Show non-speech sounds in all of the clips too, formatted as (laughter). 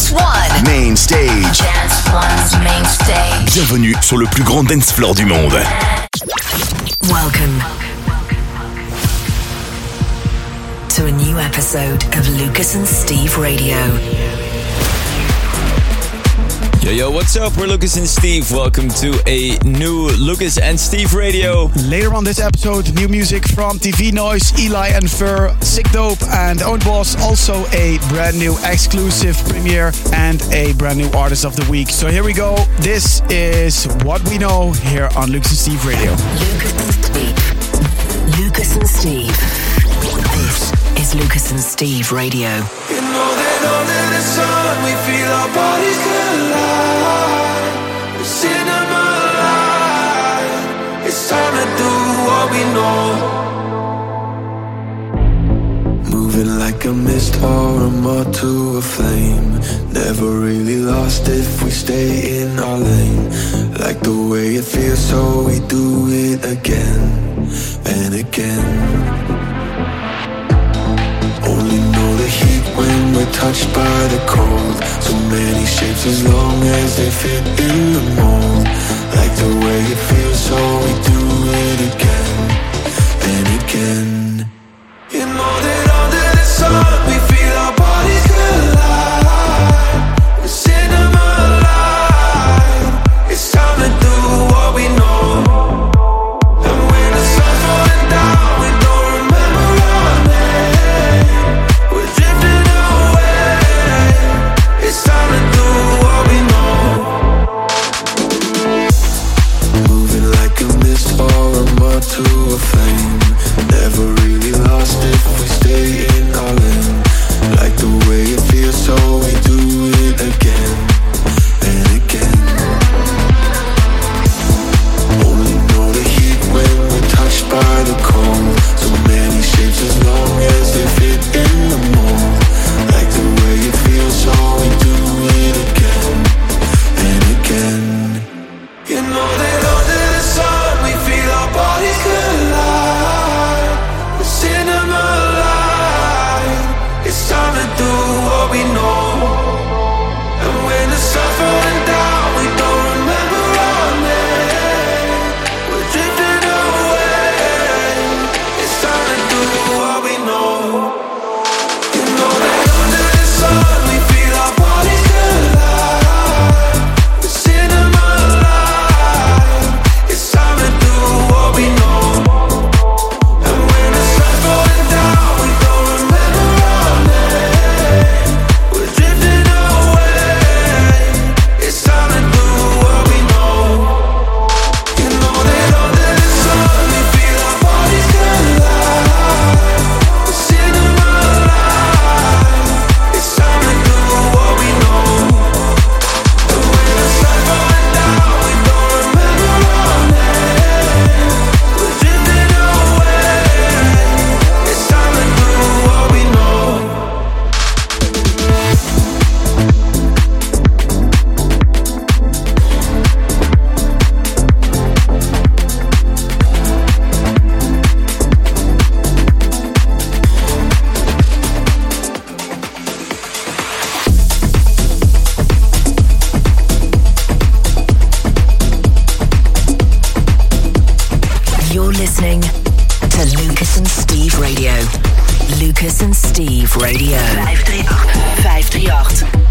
Dance One. Main stage. Dance One's main stage. Bienvenue sur le plus grand dance floor du monde. Welcome to a new episode of Lucas and Steve Radio. Yo, yo, what's up? We're Lucas and Steve. Welcome to a new Lucas and Steve radio. Later on this episode, new music from TV Noise, Eli and Fur, Sikdope, and Ownboss. Also, a brand new exclusive premiere and a brand new artist of the week. So here we go. This is what we know here on Lucas and Steve Radio. Lucas and Steve. Lucas and Steve. This is Lucas and Steve Radio. You know that under the sun we feel our bodies collide. The cinema light. It's time to do what we know. Moving like a mist or a moth to a flame. Never really lost if we stay in our lane. Like the way it feels, so we do it again and again. Only when we're touched by the cold. So many shapes as long as they fit in the mold. Like the way it feels, so we do it again and again. You know that under the sun we to listening to Lucas and Steve Radio. Lucas and Steve Radio. 538. 538.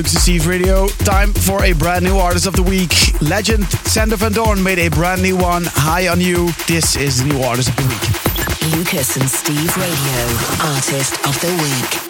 And Steve Radio. Time for a brand new artist of the week. Legend Sander Van Doorn made a brand new one, High on You. This is the new artist of the week. Lucas and Steve Radio, artist of the week.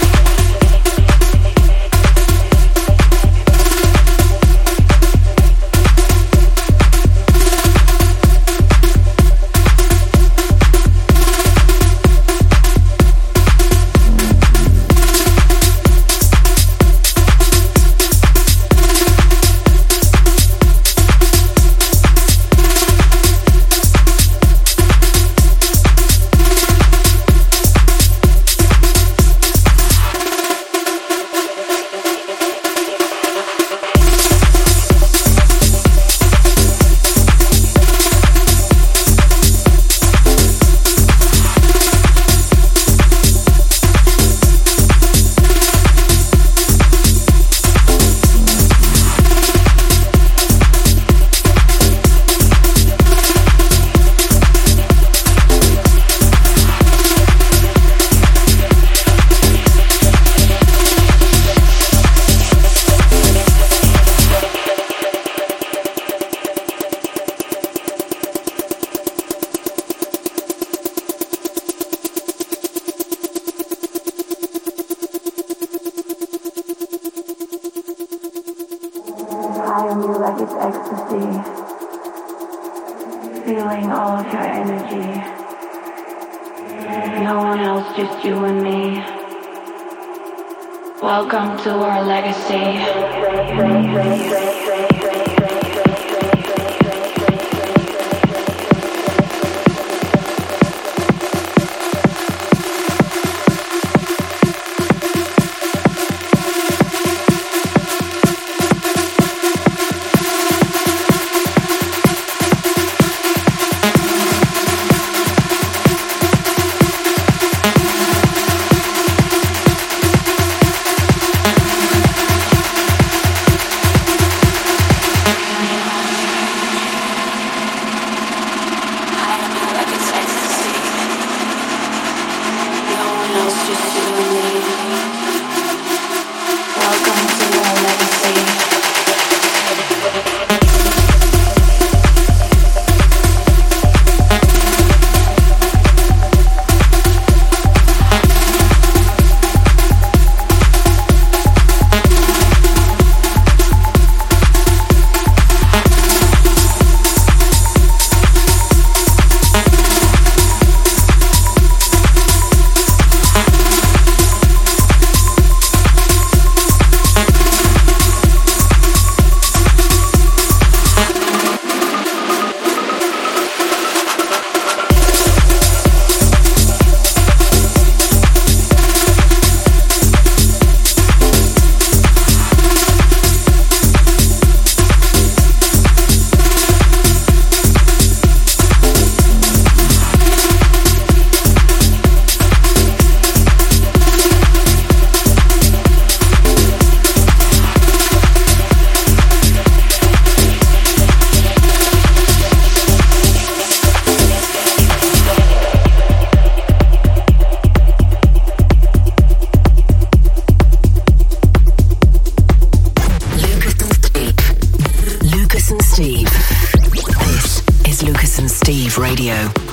Radio.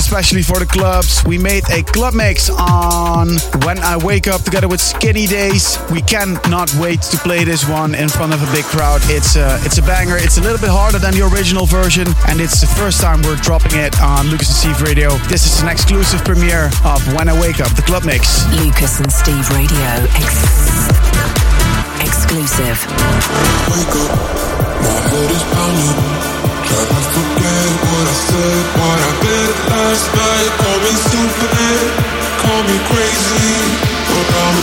Especially for the clubs. We made a club mix on When I Wake Up together with Skinny Days. We cannot wait to play this one in front of a big crowd. It's a, it's a banger. It's a little bit harder than the original version, and it's the first time we're dropping it on Lucas and Steve Radio. This is an exclusive premiere of When I Wake Up, the club mix. Lucas and Steve Radio. Ex- exclusive. Wake up, my head is pounding. Call me crazy, but I'ma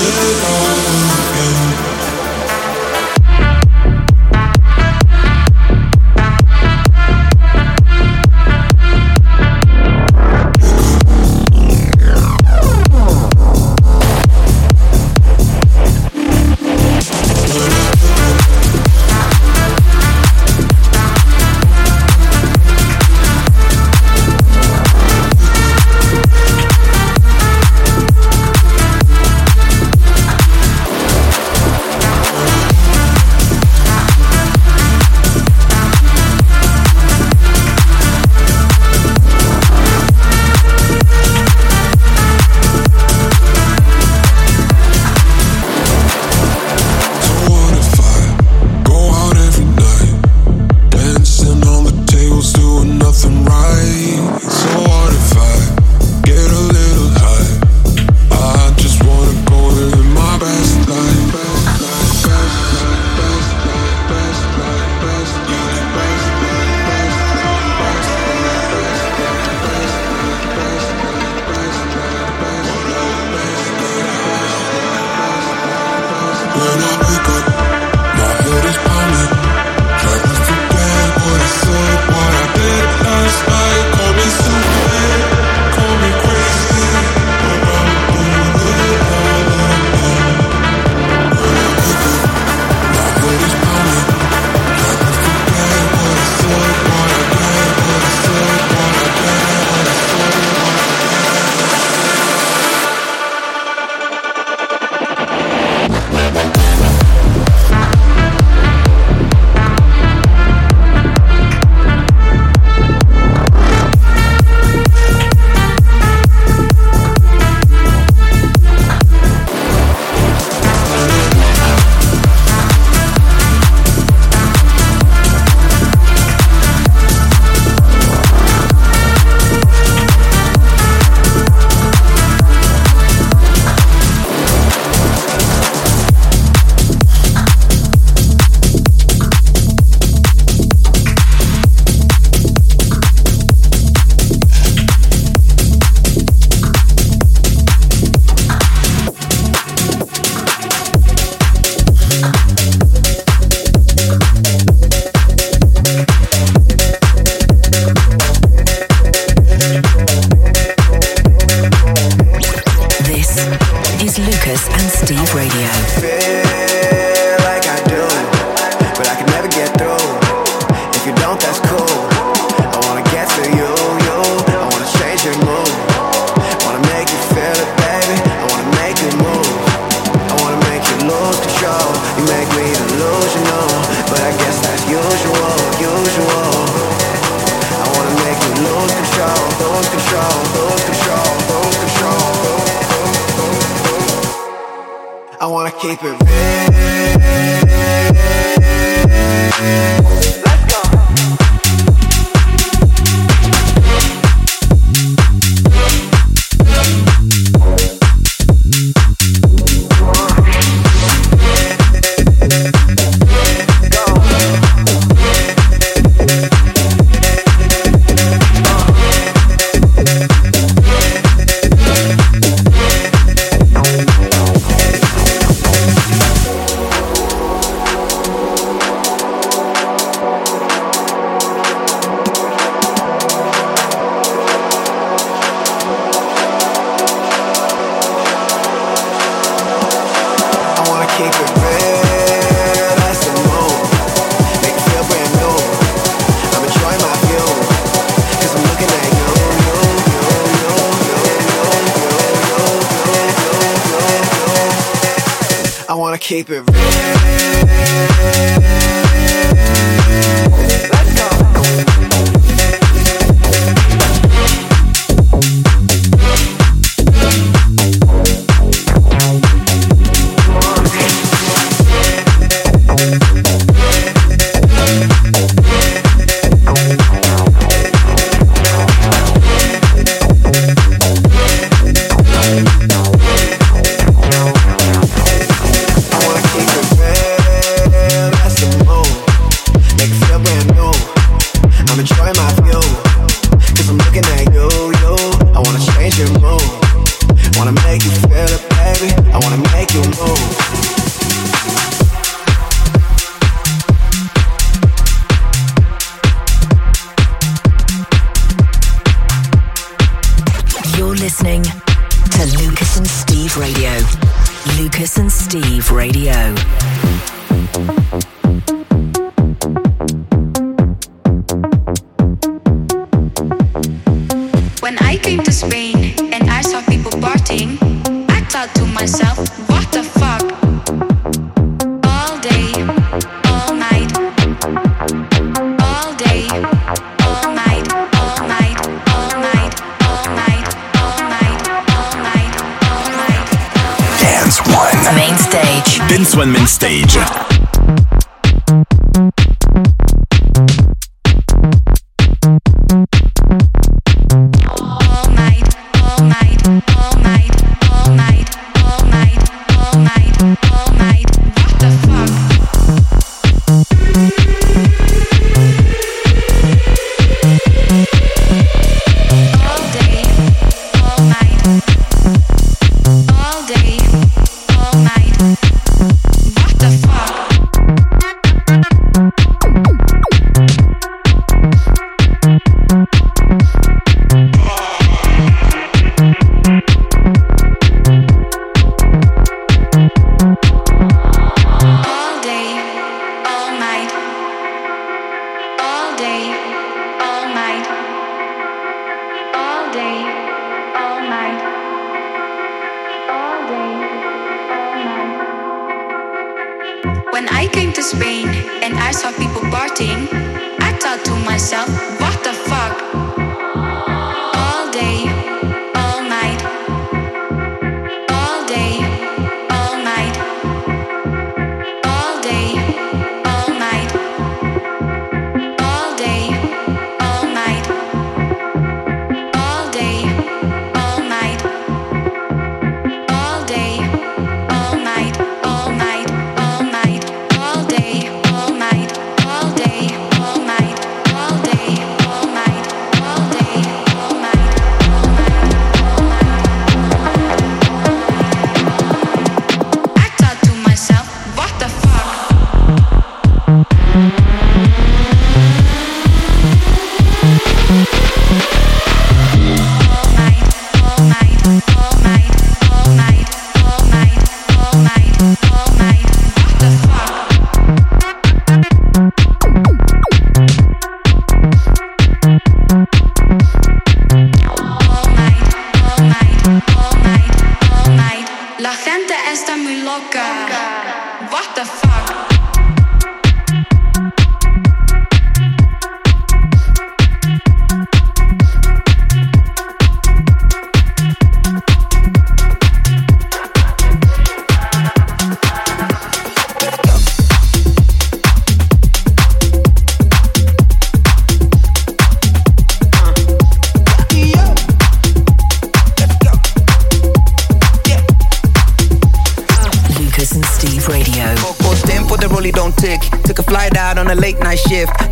it all again.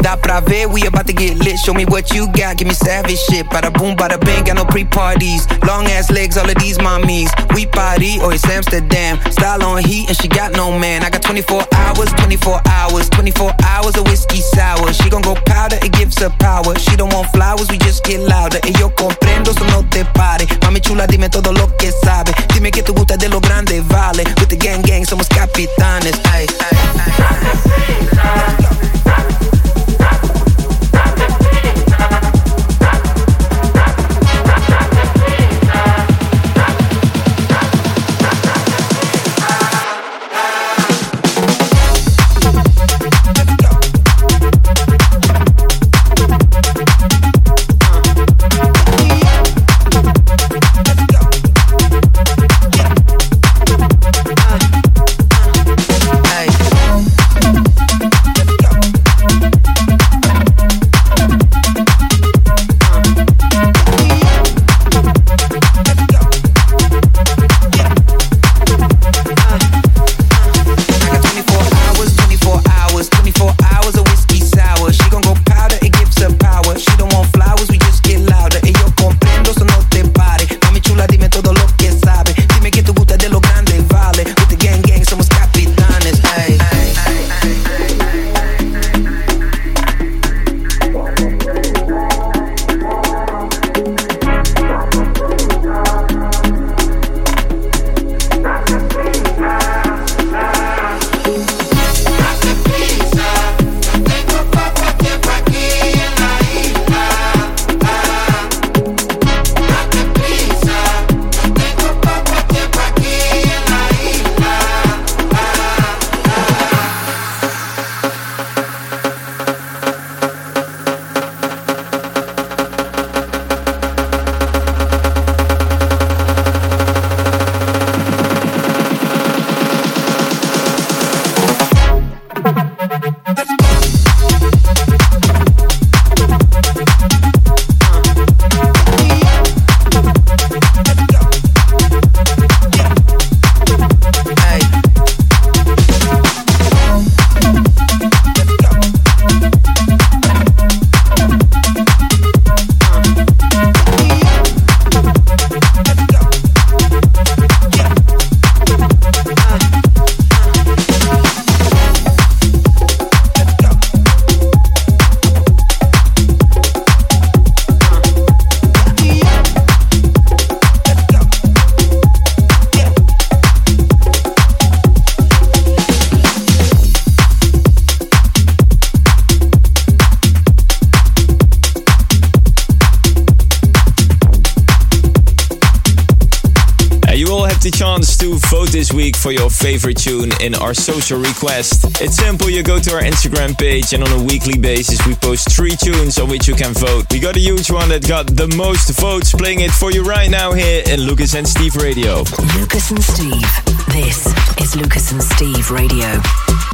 Stop private, we about to get lit. Show me what you got, give me savage shit. Bada boom, bada bang, got no pre parties. Long ass legs, all of these mommies. We party, or it's Amsterdam. Style on heat, and she got no man. I got 24 hours, 24 hours, 24 hours of whiskey sour. She gon' go powder, it gives her power. She don't want flowers, we just get louder. Y yo comprendo, so no te pare. Mami chula, dime todo lo que sabe. Dime que te gusta de lo grande, vale. With the gang, gang, somos capitanes. Ay, ay, ay. Favorite tune in our social request. It's simple, you go to our Instagram page and on a weekly basis we post three tunes on which you can vote. We got a huge one that got the most votes, playing it for you right now here in Lucas and Steve Radio. Lucas and Steve. This is Lucas and Steve Radio.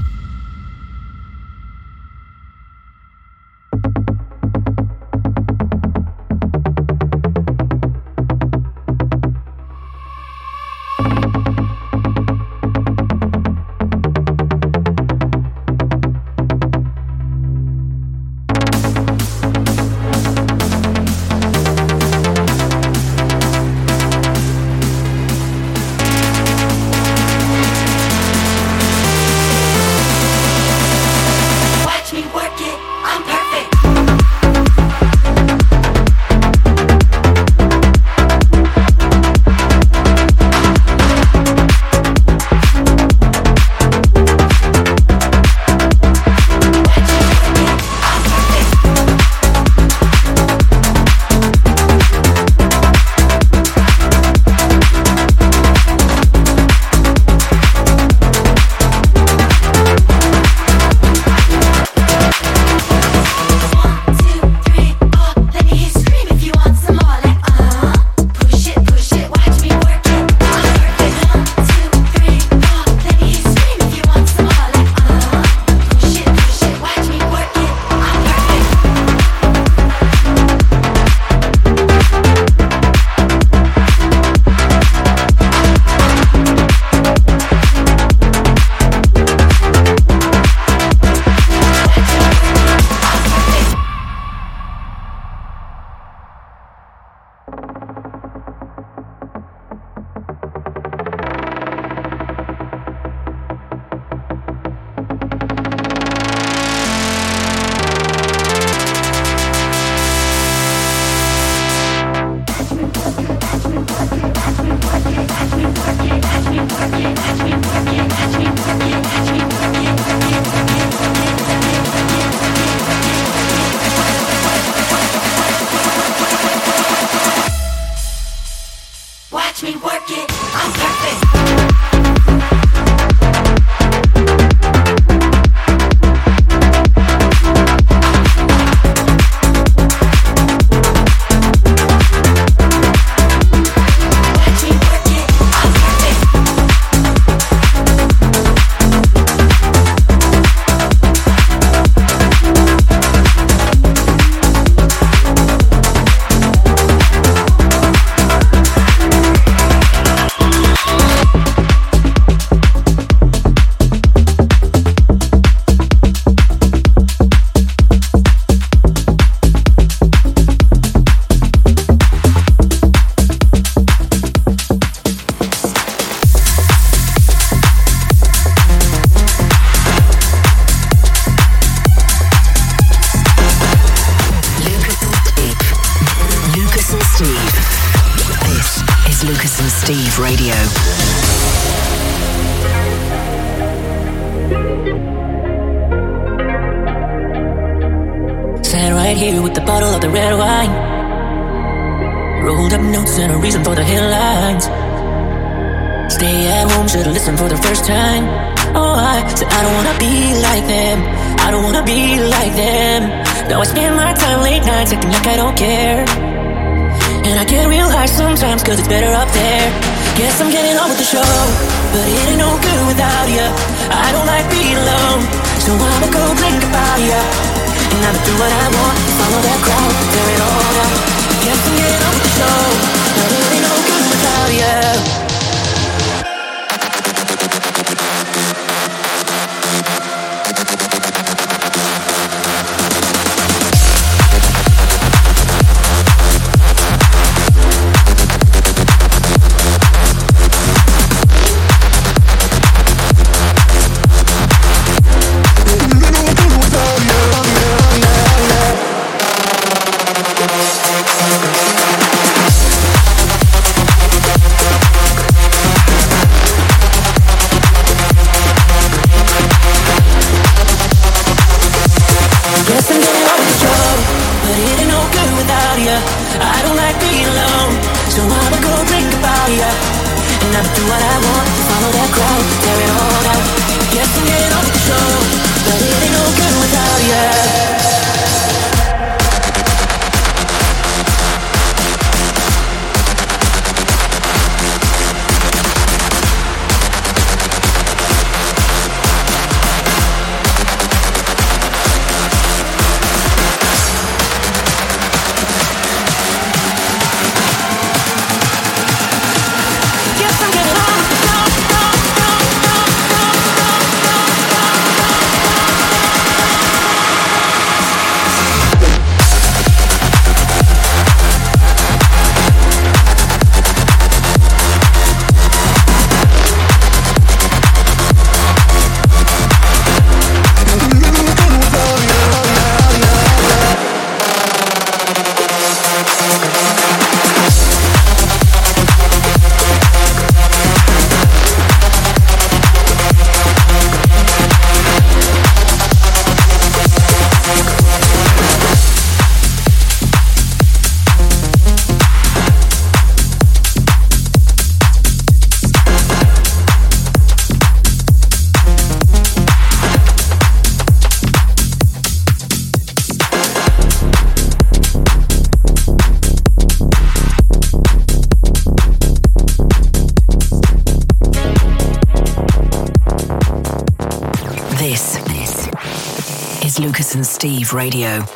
Yeah. Radio.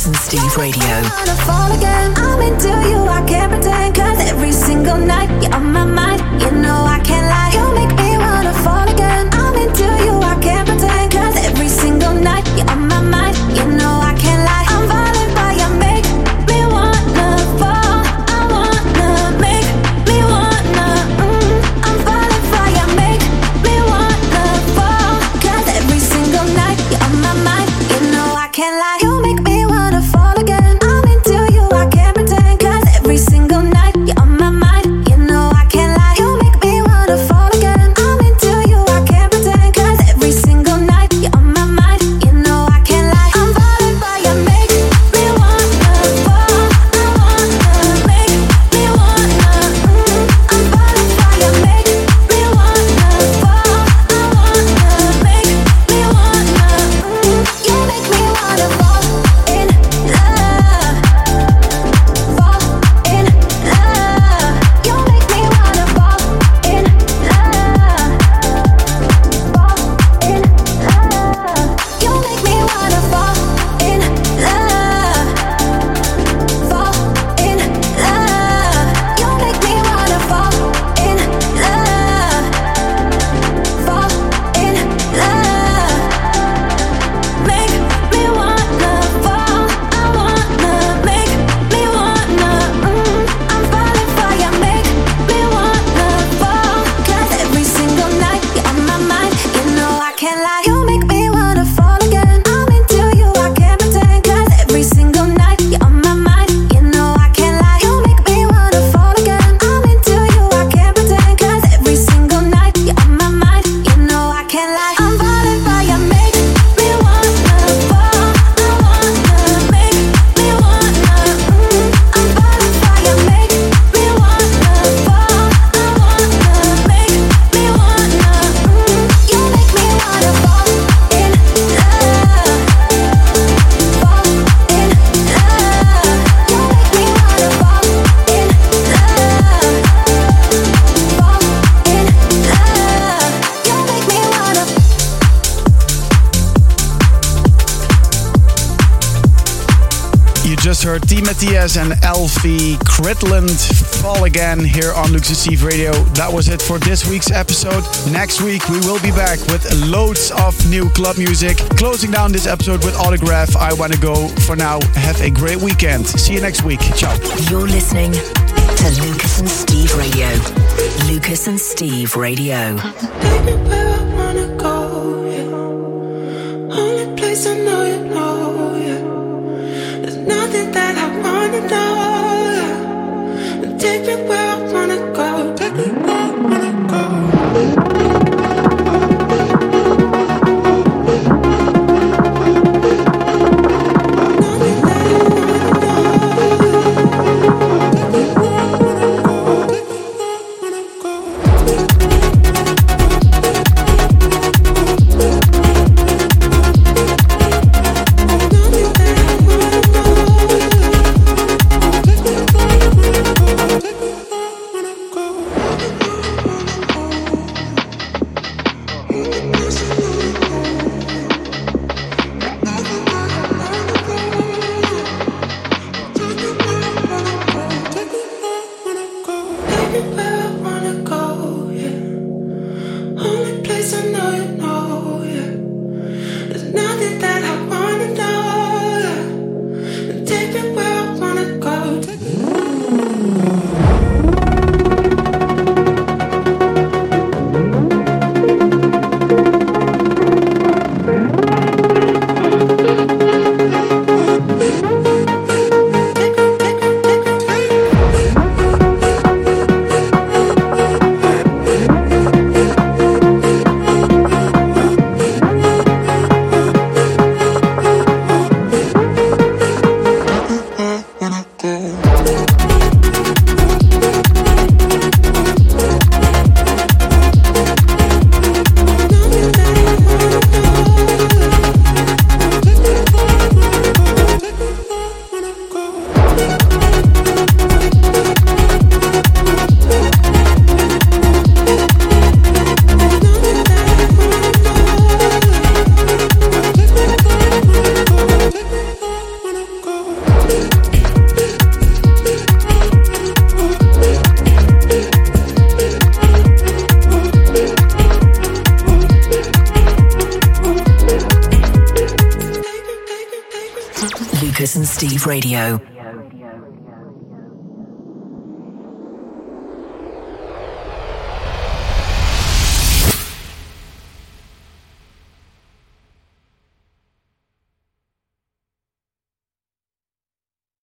Chris and Steve Radio. I'm into you, I can't pretend. Cause every single night you're on my mind. You know I can't lie. You make me wanna fall again. I'm into you, I can't pretend. Cause every single night you're on my mind. You know Diaz and Elfie, Critland. Fall again here on Lux Radio. That was it for this week's episode. Next week, we will be back with loads of new club music. Closing down this episode with Autograf, I Want to Go. For now, have a great weekend. See you next week. Ciao. You're listening to Lucas and Steve Radio. Lucas and Steve Radio. (laughs) without